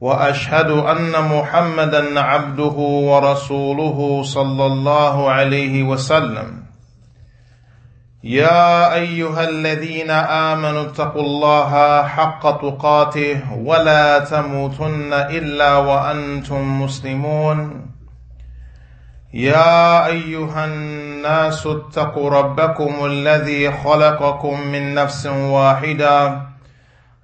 وأشهد أن محمدا عبده ورسوله صلى الله عليه وسلم. يا أيها الذين آمنوا اتقوا الله حق تقاته ولا تموتن إلا وأنتم مسلمون. يا أيها الناس اتقوا ربكم الذي خلقكم من نفس واحدة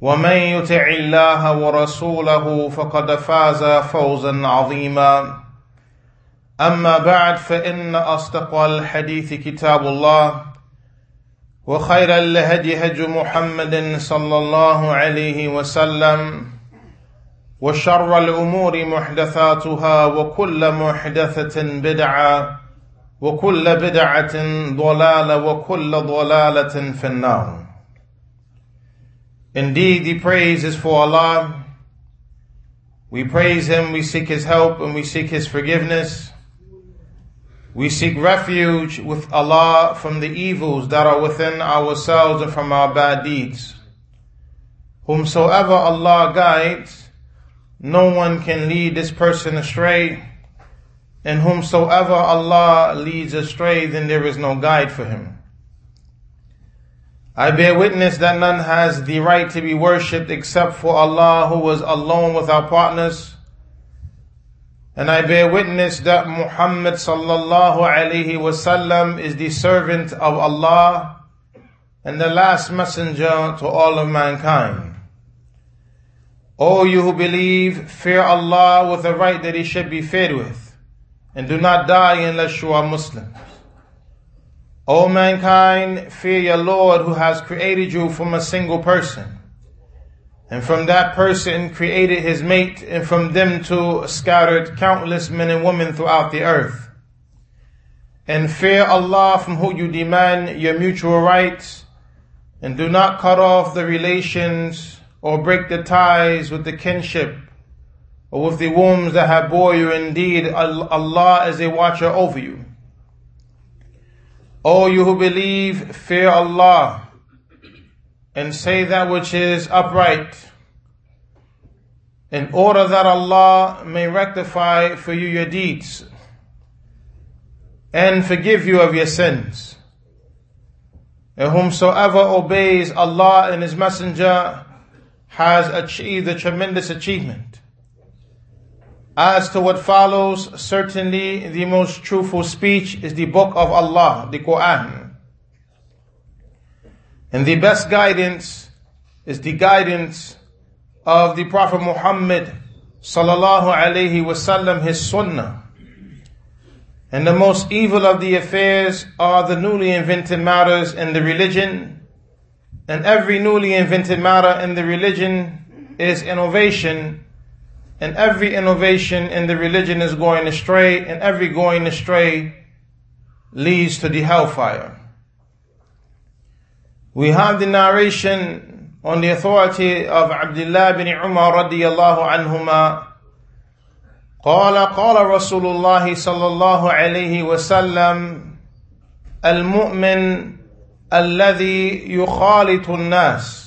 ومن يطع الله ورسوله فقد فاز فوزا عظيما. أما بعد فإن أصدق الحديث كتاب الله وخير الهدي هدي محمد صلى الله عليه وسلم وشر الأمور محدثاتها وكل محدثة بدعة وكل بدعة ضلالة وكل ضلالة في النار. Indeed, the praise is for Allah. We praise Him, we seek His help, and we seek His forgiveness. We seek refuge with Allah from the evils that are within ourselves and from our bad deeds. Whomsoever Allah guides, no one can lead this person astray. And whomsoever Allah leads astray, then there is no guide for him. I bear witness that none has the right to be worshipped except for Allah who was alone without partners. And I bear witness that Muhammad sallallahu alayhi wasallam is the servant of Allah and the last messenger to all of mankind. O you who believe, fear Allah with the right that He should be feared with, and do not die unless you are Muslims. O mankind, fear your Lord who has created you from a single person. And from that person created his mate, and from them two scattered countless men and women throughout the earth. And fear Allah from whom you demand your mutual rights, and do not cut off the relations or break the ties with the kinship or with the wombs that have bore you. Indeed, Allah is a watcher over you. O you who believe, fear Allah and say that which is upright in order that Allah may rectify for you your deeds and forgive you of your sins. And whomsoever obeys Allah and His Messenger has achieved a tremendous achievement. As to what follows, certainly the most truthful speech is the book of Allah, the Quran. And the best guidance is the guidance of the Prophet Muhammad sallallahu alaihi wasallam, his sunnah. And the most evil of the affairs are the newly invented matters in the religion. And every newly invented matter in the religion is innovation and every innovation in the religion is going astray, and every going astray leads to the hellfire. We have the narration on the authority of Abdullah bin Umar radiyallahu anhuma قال قال رسول الله صلى الله عليه وسلم المؤمن الذي يخالط الناس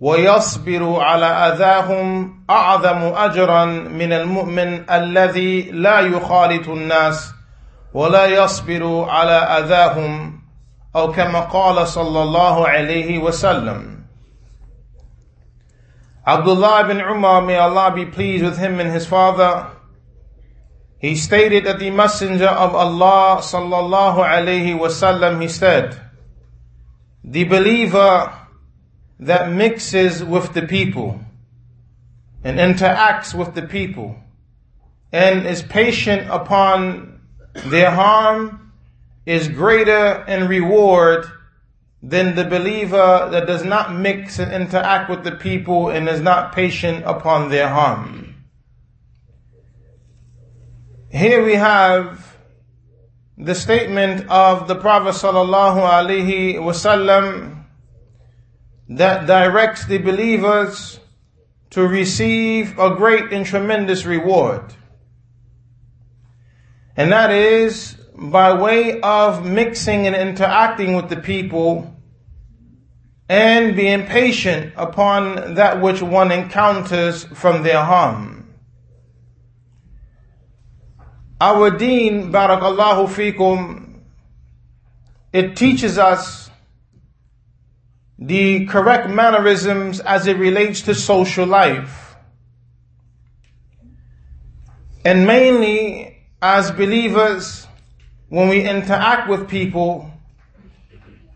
ويصبر على اذاهم اعظم اجرا من المؤمن الذي لا يخالط الناس ولا يصبر على اذاهم أو كما قال صلى الله عليه وسلم Abdullah ibn Umar, may Allah be pleased with him and his father, he stated that the Messenger of Allah sallallahu alaihi wasallam, he said, the believer that mixes with the people and interacts with the people and is patient upon their harm is greater in reward than the believer that does not mix and interact with the people and is not patient upon their harm. Here we have the statement of the Prophet sallallahu alaihi wasallam that directs the believers to receive a great and tremendous reward. And that is by way of mixing and interacting with the people and being patient upon that which one encounters from their harm. Our deen, barakallahu fikum, it teaches us the correct mannerisms as it relates to social life. And mainly as believers, when we interact with people,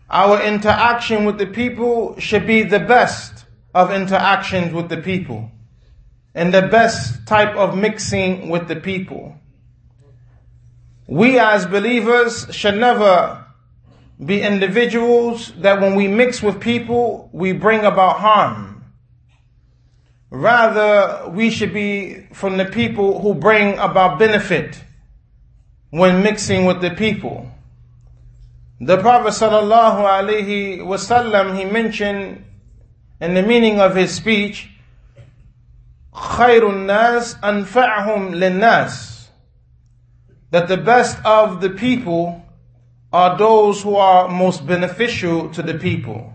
our interaction with the people should be the best of interactions with the people and the best type of mixing with the people. We as believers should never be individuals that when we mix with people, we bring about harm. Rather, we should be from the people who bring about benefit when mixing with the people. The Prophet sallallahu alaihi wasallam he mentioned in the meaning of his speech, "Khairun nas anfa'hum linnas," that the best of the people are those who are most beneficial to the people.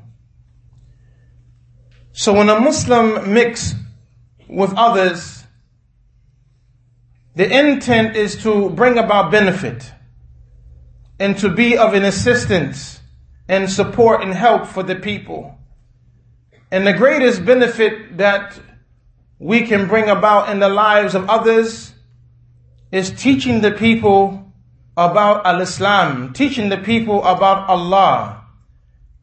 So when a Muslim mix with others, the intent is to bring about benefit and to be of an assistance and support and help for the people. And the greatest benefit that we can bring about in the lives of others is teaching the people about Al-Islam, teaching the people about Allah,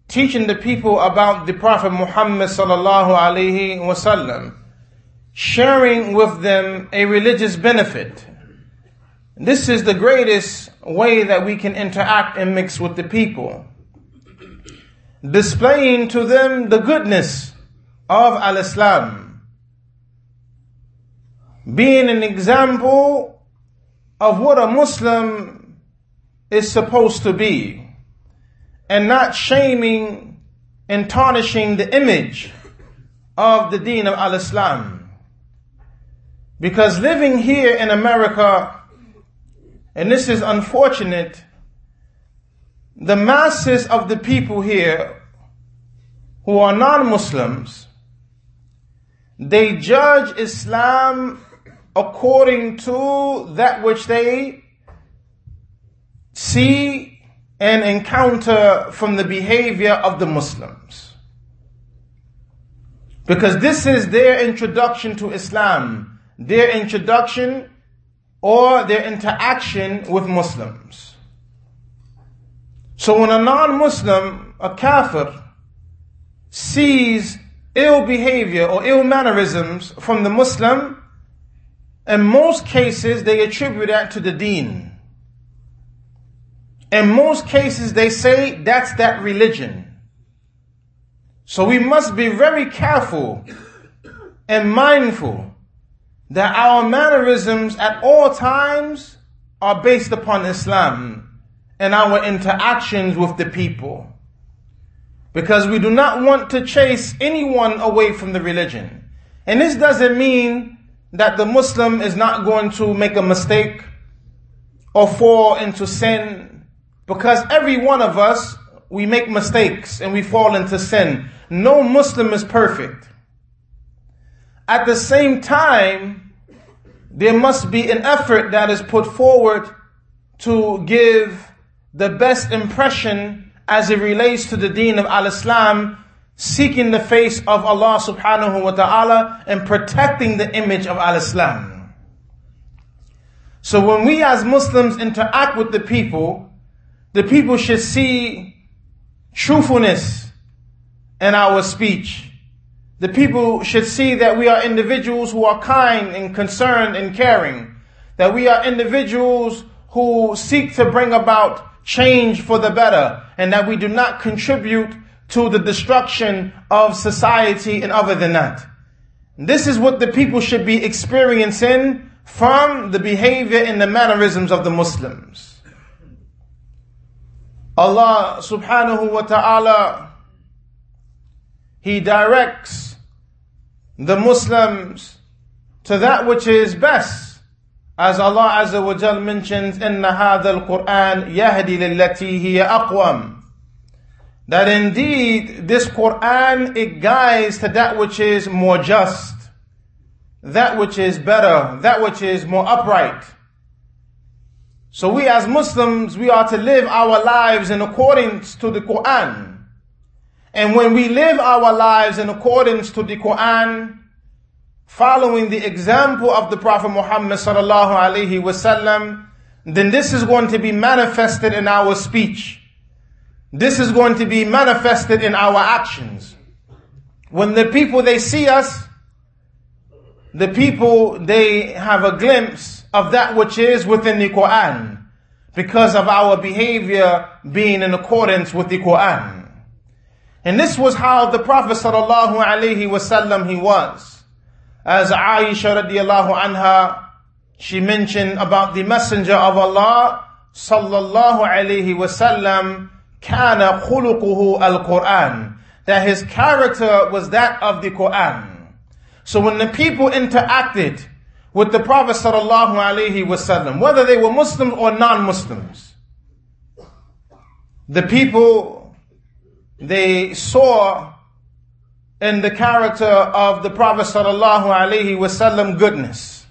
teaching the people about the Prophet Muhammad sallallahu alaihi wasallam sharing with them a religious benefit. This is the greatest way that we can interact and mix with the people. Displaying to them the goodness of Al Islam. Being an example of what a Muslim is supposed to be. And not shaming and tarnishing the image of the deen of Al Islam. Because living here in America, and this is unfortunate, the masses of the people here who are non-Muslims, they judge Islam according to that which they see and encounter from the behavior of the Muslims. Because this is their introduction to Islam their introduction or their interaction with Muslims. So when a non-Muslim, a kafir, sees ill behavior or ill mannerisms from the Muslim, in most cases they attribute that to the deen. In most cases they say that's that religion. So we must be very careful and mindful that our mannerisms at all times are based upon Islam and our interactions with the people. Because we do not want to chase anyone away from the religion. And this doesn't mean that the Muslim is not going to make a mistake or fall into sin. Because every one of us, we make mistakes and we fall into sin. No Muslim is perfect. At the same time, there must be an effort that is put forward to give the best impression as it relates to the deen of al-Islam seeking the face of Allah subhanahu wa ta'ala and protecting the image of al-Islam. So when we as Muslims interact with the people, the people should see truthfulness in our speech. The people should see that we are individuals who are kind and concerned and caring. That we are individuals who seek to bring about change for the better and that we do not contribute to the destruction of society and other than that. This is what the people should be experiencing from the behavior and the mannerisms of the Muslims. Allah subhanahu wa ta'ala, He directs the Muslims to that which is best. As Allah Azza wa Jal mentions, إِنَّ هَذَا الْقُرْآنِ يَهْدِي لِلَّتِي هِيَ أَقْوَمُ That indeed this Quran, it guides to that which is more just, that which is better, that which is more upright. So we as Muslims, we are to live our lives in accordance to the Quran. And when we live our lives in accordance to the Quran, following the example of the Prophet Muhammad sallallahu alaihi wasallam, then this is going to be manifested in our speech. This is going to be manifested in our actions. When the people they see us, the people they have a glimpse of that which is within the Quran because of our behavior being in accordance with the Quran. And this was how the Prophet sallallahu alaihi wasallam he was. As Aisha radiallahu anha, she mentioned about the Messenger of Allah sallallahu alaihi wasallam, kana khuluquhu al-Quran. That his character was that of the Quran. So when the people interacted with the Prophet sallallahu alaihi wasallam, whether they were Muslims or non-Muslims. The people, they saw in the character of the Prophet sallallahu alaihi wasallam goodness.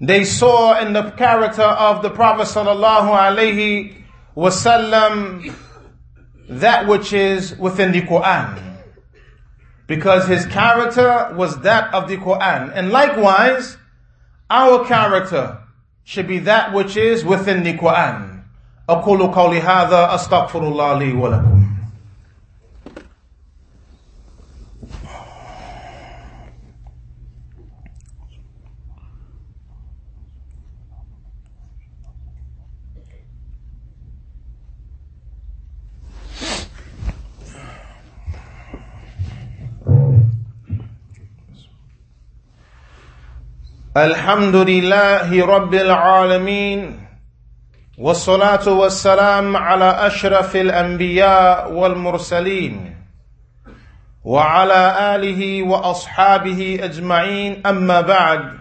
They saw in the character of the Prophet sallallahu alaihi wasallam that which is within the Quran because his character was that of the Quran. And likewise, our character should be that which is within the Quran. أقول قولي هذا أستغفر الله لي ولكم الحمد لله رب العالمين والصلاة والسلام على أشرف الأنبياء والمرسلين وعلى آله وأصحابه أجمعين أما بعد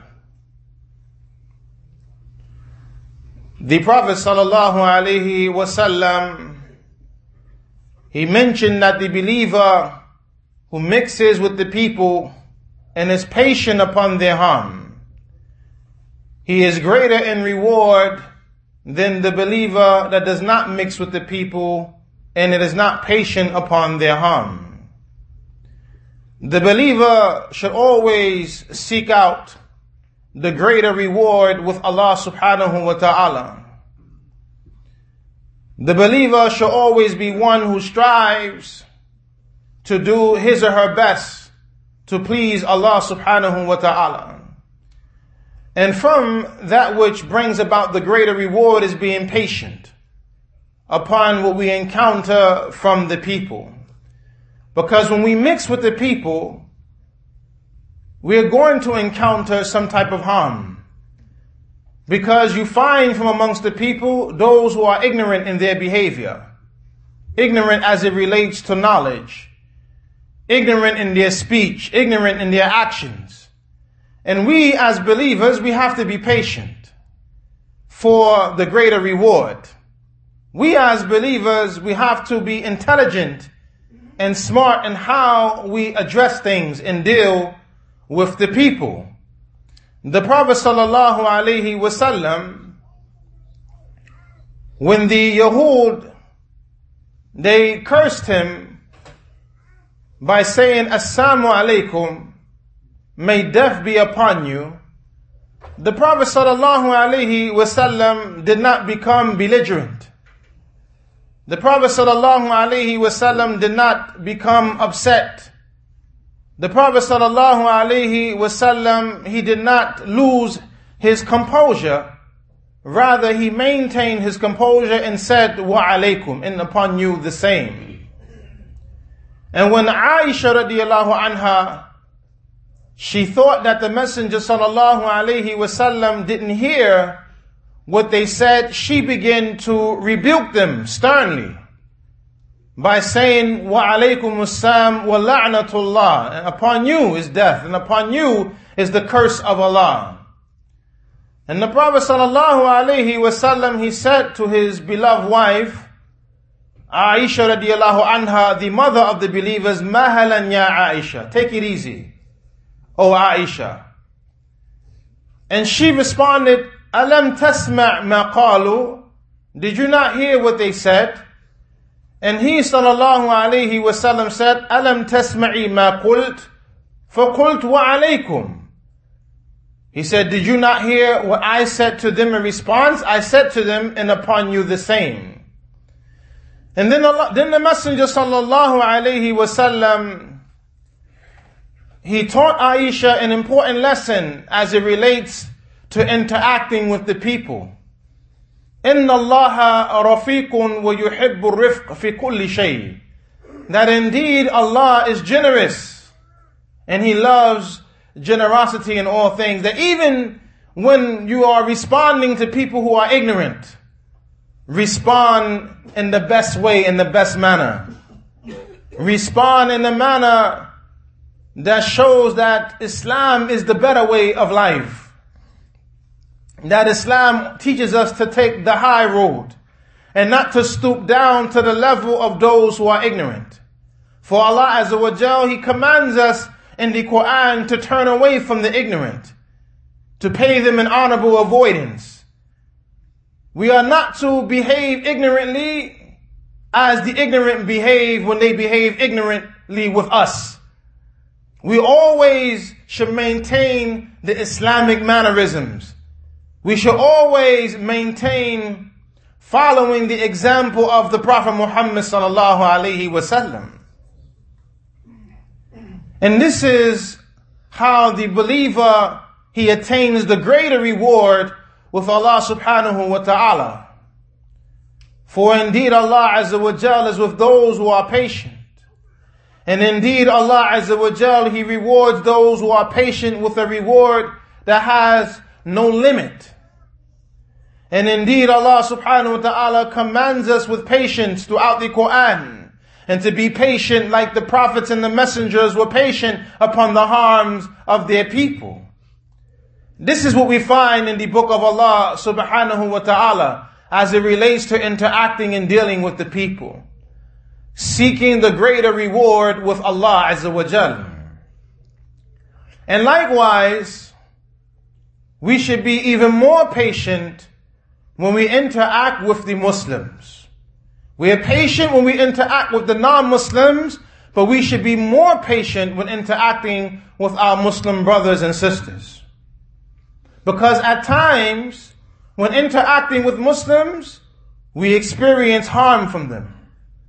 The Prophet sallallahu alaihi wasallam he mentioned that the believer who mixes with the people and is patient upon their harm he is greater in reward than the believer that does not mix with the people and it is not patient upon their harm. The believer should always seek out the greater reward with Allah subhanahu wa ta'ala. The believer should always be one who strives to do his or her best to please Allah subhanahu wa ta'ala. And from that which brings about the greater reward is being patient upon what we encounter from the people. Because when we mix with the people, we're going to encounter some type of harm. Because you find from amongst the people those who are ignorant in their behavior, ignorant as it relates to knowledge, ignorant in their speech, ignorant in their actions. And we as believers, we have to be patient for the greater reward. We as believers, we have to be intelligent and smart in how we address things and deal with the people. The Prophet sallallahu alaihi wasallam, when the Yahud, they cursed him by saying Assamu alaikum, may death be upon you, the Prophet wasallam did not become belligerent. The Prophet wasallam did not become upset. The Prophet wasallam he did not lose his composure. Rather, he maintained his composure and said, "Wa alaikum," and upon you the same. And when Aisha radiallahu anha, she thought that the Messenger sallallahu alaihi wasallam didn't hear what they said, she began to rebuke them sternly by saying, Wa alaykum assam wa la'natullah. And upon you is death, and upon you is the curse of Allah. And the Prophet sallallahu alaihi wasallam, he said to his beloved wife, Aisha radiallahu anha, the mother of the believers, Mahalan ya Aisha, take it easy, O Aisha? And she responded, Alam tasma' maqalu. Did you not hear what they said? And he sallallahu alayhi wasallam said, Alam tasma'i ma qult? Fakult wa alaykum. He said, Did you not hear what I said to them in response? I said to them, and upon you the same. And then Allah, then the Messenger sallallahu alayhi wasallam he taught Aisha an important lesson as it relates to interacting with the people. إن الله رفيق ويحب الرفق في كل شيء. That indeed Allah is generous and He loves generosity in all things. That even when you are responding to people who are ignorant, respond in the best way, in the best manner. Respond in a manner that shows that Islam is the better way of life that Islam teaches us to take the high road and not to stoop down to the level of those who are ignorant. For Allah Azza wa Jal, He commands us in the Quran to turn away from the ignorant, to pay them an honorable avoidance. We are not to behave ignorantly as the ignorant behave when they behave ignorantly with us. We always should maintain the Islamic mannerisms we should always maintain following the example of the Prophet Muhammad sallallahu alaihi wasallam. And this is how the believer he attains the greater reward with Allah subhanahu wa ta'ala. For indeed Allah Azza wa Jal is with those who are patient. And indeed Allah Azza wa Jal, He rewards those who are patient with a reward that has no limit. And indeed Allah subhanahu wa ta'ala commands us with patience throughout the Quran. And to be patient like the prophets and the messengers were patient upon the harms of their people. This is what we find in the book of Allah subhanahu wa ta'ala as it relates to interacting and dealing with the people. Seeking the greater reward with Allah azza wa jal. And likewise, we should be even more patient when we interact with the Muslims. We are patient when we interact with the non-Muslims, but we should be more patient when interacting with our Muslim brothers and sisters. Because at times, when interacting with Muslims, we experience harm from them.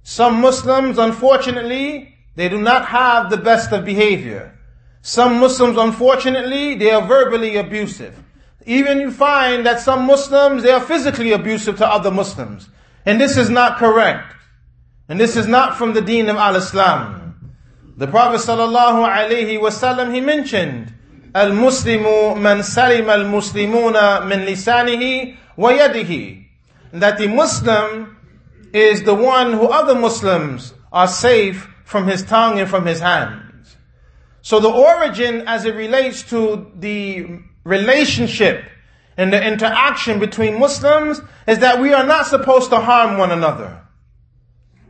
Some Muslims, unfortunately, they do not have the best of behavior. Some Muslims, unfortunately, they are verbally abusive. Even you find that some Muslims, they are physically abusive to other Muslims. And this is not correct. And this is not from the deen of al-Islam. The Prophet sallallahu alaihi wasallam, he mentioned, Al-Muslimu man salim al-Muslimuna min lisanihi wa yadihi. That the Muslim is the one who other Muslims are safe from his tongue and from his hands. So the origin as it relates to the relationship and the interaction between Muslims is that we are not supposed to harm one another.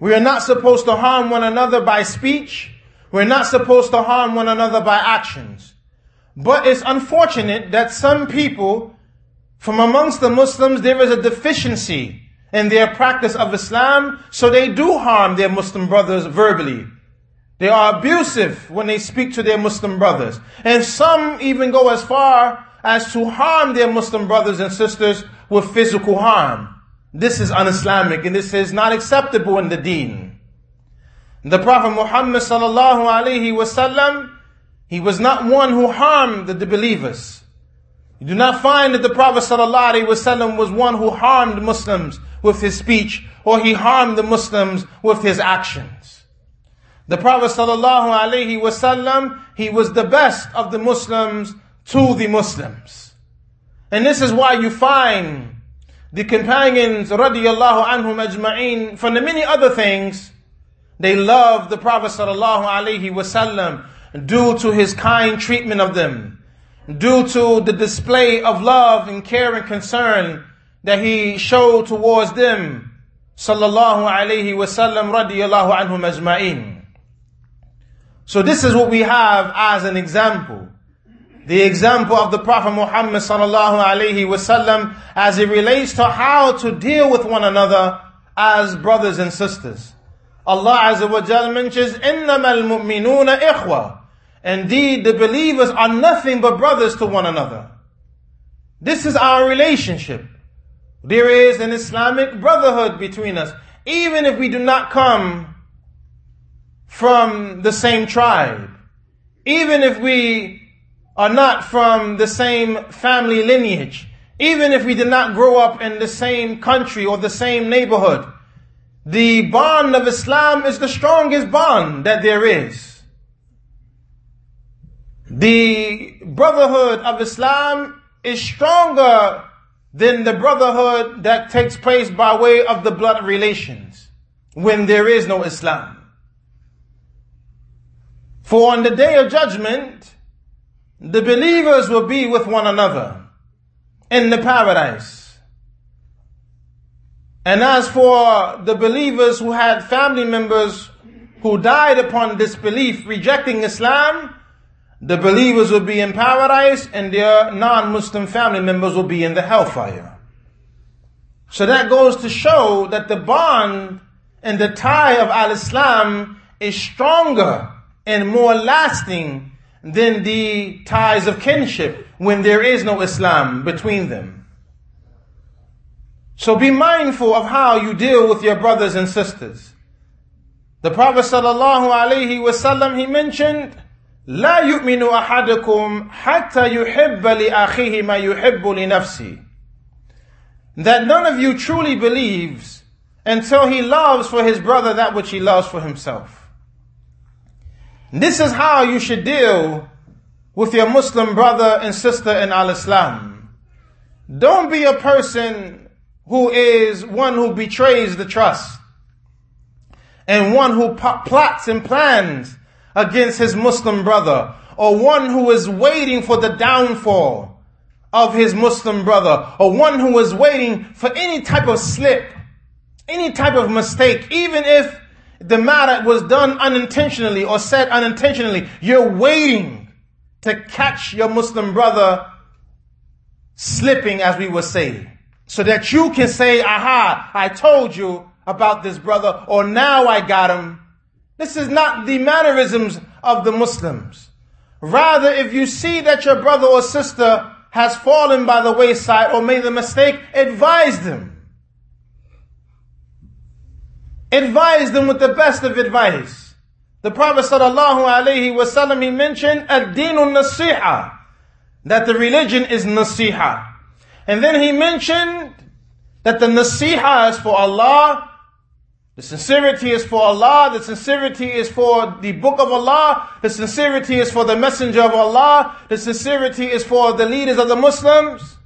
We are not supposed to harm one another by speech. We're not supposed to harm one another by actions. But it's unfortunate that some people from amongst the Muslims, there is a deficiency in their practice of Islam, so they do harm their Muslim brothers verbally. They are abusive when they speak to their Muslim brothers. And some even go as far as to harm their Muslim brothers and sisters with physical harm. This is un-Islamic and this is not acceptable in the deen. The Prophet Muhammad sallallahu alaihi wasallam, he was not one who harmed the believers. You do not find that the Prophet sallallahu alaihi wasallam was one who harmed Muslims with his speech or he harmed the Muslims with his actions. The Prophet sallallahu alaihi wasallam, he was the best of the Muslims to the Muslims. And this is why you find the companions radiallahu anhum ajma'in from the many other things they loved the Prophet sallallahu alaihi wasallam due to his kind treatment of them, due to the display of love and care and concern that he showed towards them. Sallallahu alaihi wasallam radiallahu anhum ajma'in. So this is what we have as an example. The example of the Prophet Muhammad sallallahu alaihi wasallam as it relates to how to deal with one another as brothers and sisters. Allah Azza wa Jal mentions, إِنَّمَا الْمُؤْمِنُونَ إِخْوَةً Indeed, the believers are nothing but brothers to one another. This is our relationship. There is an Islamic brotherhood between us, even if we do not come from the same tribe, even if we are not from the same family lineage, even if we did not grow up in the same country or the same neighborhood, the bond of Islam is the strongest bond that there is. The brotherhood of Islam is stronger than the brotherhood that takes place by way of the blood relations when there is no Islam. For on the day of judgment, the believers will be with one another in the paradise. And as for the believers who had family members who died upon disbelief, rejecting Islam, the believers will be in paradise and their non-Muslim family members will be in the hellfire. So that goes to show that the bond and the tie of al-Islam is stronger and more lasting than the ties of kinship when there is no Islam between them. So be mindful of how you deal with your brothers and sisters. The Prophet sallallahu alaihi wasallam he mentioned, لا يؤمن أحدكم حتى يحب لأخيه ما يحب لنفسه. That none of you truly believes until he loves for his brother that which he loves for himself. This is how you should deal with your Muslim brother and sister in Al-Islam. Don't be a person who is one who betrays the trust and one who plots and plans against his Muslim brother or one who is waiting for the downfall of his Muslim brother or one who is waiting for any type of slip, any type of mistake, even if the matter was done unintentionally or said unintentionally, you're waiting to catch your Muslim brother slipping as we would say so that you can say, aha, I told you about this brother, or now I got him. This is not the mannerisms of the Muslims. Rather, if you see that your brother or sister has fallen by the wayside or made a mistake, advise them. Advise them with the best of advice. The Prophet sallallahu alaihi wasallam, he mentioned ad-dinu nasiha, that the religion is nasiha. And then he mentioned that the nasiha is for Allah, the sincerity is for Allah, the sincerity is for the book of Allah, the sincerity is for the messenger of Allah, the sincerity is for the leaders of the Muslims,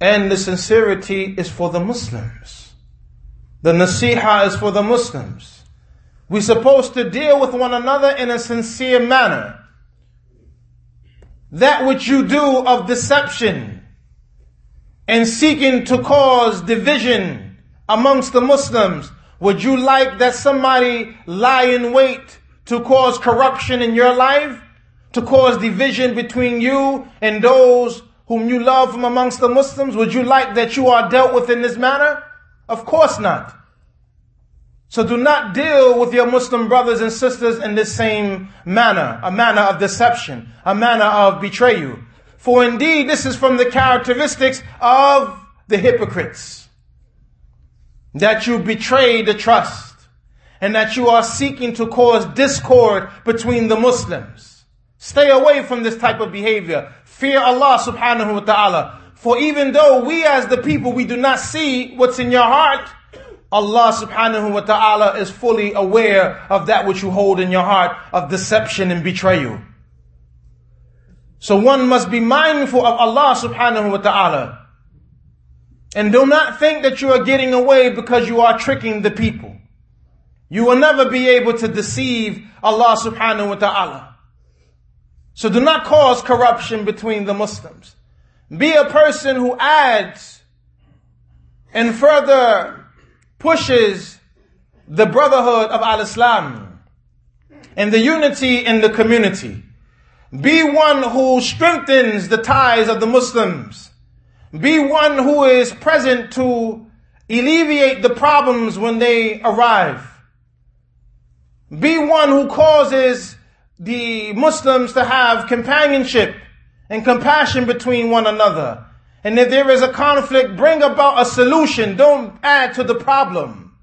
and the sincerity is for the Muslims. The nasiha is for the Muslims. We're supposed to deal with one another in a sincere manner that which you do of deception and seeking to cause division amongst the Muslims, would you like that somebody lie in wait to cause corruption in your life? To cause division between you and those whom you love from amongst the Muslims? Would you like that you are dealt with in this manner? Of course not. So do not deal with your Muslim brothers and sisters in this same manner, a manner of deception, a manner of betrayal. For indeed, this is from the characteristics of the hypocrites. That you betray the trust and that you are seeking to cause discord between the Muslims. Stay away from this type of behavior. Fear Allah subhanahu wa ta'ala. For even though we as the people, we do not see what's in your heart, Allah subhanahu wa ta'ala is fully aware of that which you hold in your heart of deception and betrayal. So one must be mindful of Allah subhanahu wa ta'ala. And do not think that you are getting away because you are tricking the people. You will never be able to deceive Allah subhanahu wa ta'ala. So do not cause corruption between the Muslims. Be a person who adds and further pushes the brotherhood of Al-Islam and the unity in the community. Be one who strengthens the ties of the Muslims. Be one who is present to alleviate the problems when they arrive. Be one who causes the Muslims to have companionship and compassion between one another. And if there is a conflict, bring about a solution. Don't add to the problem.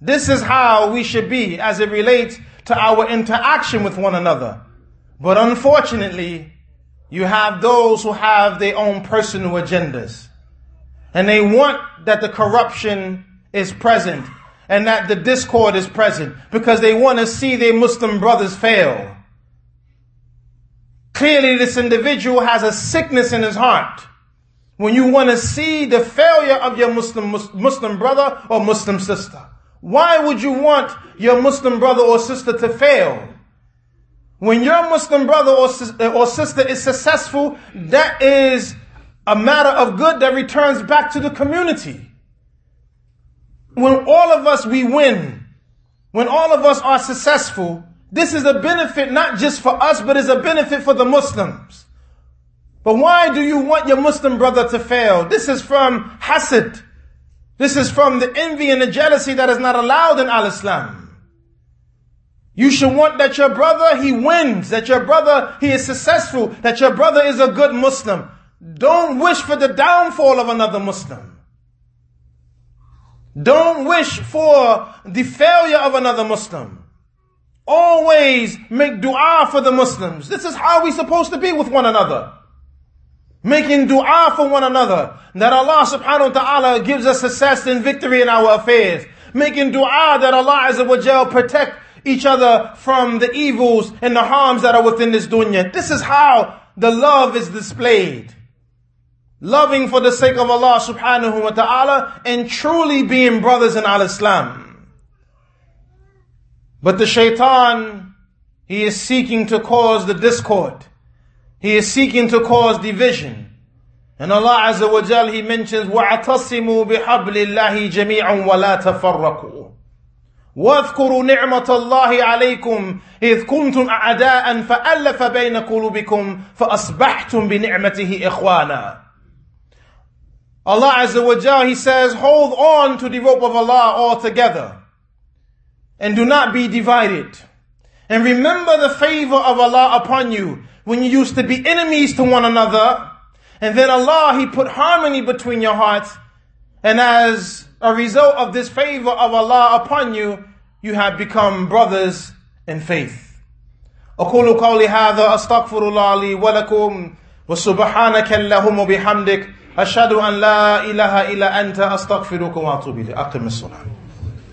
This is how we should be as it relates to our interaction with one another. But unfortunately, you have those who have their own personal agendas. And they want that the corruption is present and that the discord is present because they want to see their Muslim brothers fail. Clearly, this individual has a sickness in his heart. When you want to see the failure of your Muslim, Muslim brother or Muslim sister. Why would you want your Muslim brother or sister to fail? When your Muslim brother or, eh, or sister is successful, that is a matter of good that returns back to the community. When all of us we win, when all of us are successful, this is a benefit not just for us, but is a benefit for the Muslims. But why do you want your Muslim brother to fail? This is from hasad. This is from the envy and the jealousy that is not allowed in al-Islam. You should want that your brother, he wins, that your brother, he is successful, that your brother is a good Muslim. Don't wish for the downfall of another Muslim. Don't wish for the failure of another Muslim. Always make dua for the Muslims. This is how we're supposed to be with one another. Making dua for one another. That Allah subhanahu wa ta'ala gives us success and victory in our affairs. Making dua that Allah Azza wa protect each other from the evils and the harms that are within this dunya. This is how the love is displayed. Loving for the sake of Allah subhanahu wa ta'ala and truly being brothers in al-Islam. But the shaitan, he is seeking to cause the discord. He is seeking to cause division. And Allah Azza wa Jal, He mentions, وَاعْتَصِمُوا بِحَبْلِ اللَّهِ جَمِيعًا وَلَا تَفَرَّقُوا واذكروا نعمة الله عليكم إذ كنتم أعداء فألف بين قلوبكم فأصبحتم بنعمته إخوانا Allah Azza wa Jal, He says, hold on to the rope of Allah altogether and do not be divided. And remember the favor of Allah upon you when you used to be enemies to one another. And then Allah, He put harmony between your hearts. And as a result of this favor of Allah upon you, you have become brothers in faith. أقول قولي هذا أستغفر الله لي ولكم وسبحانك اللهم وبحمدك أشهد أن لا إله إلا أنت أستغفرك وأتوب إليك أقم الصلاة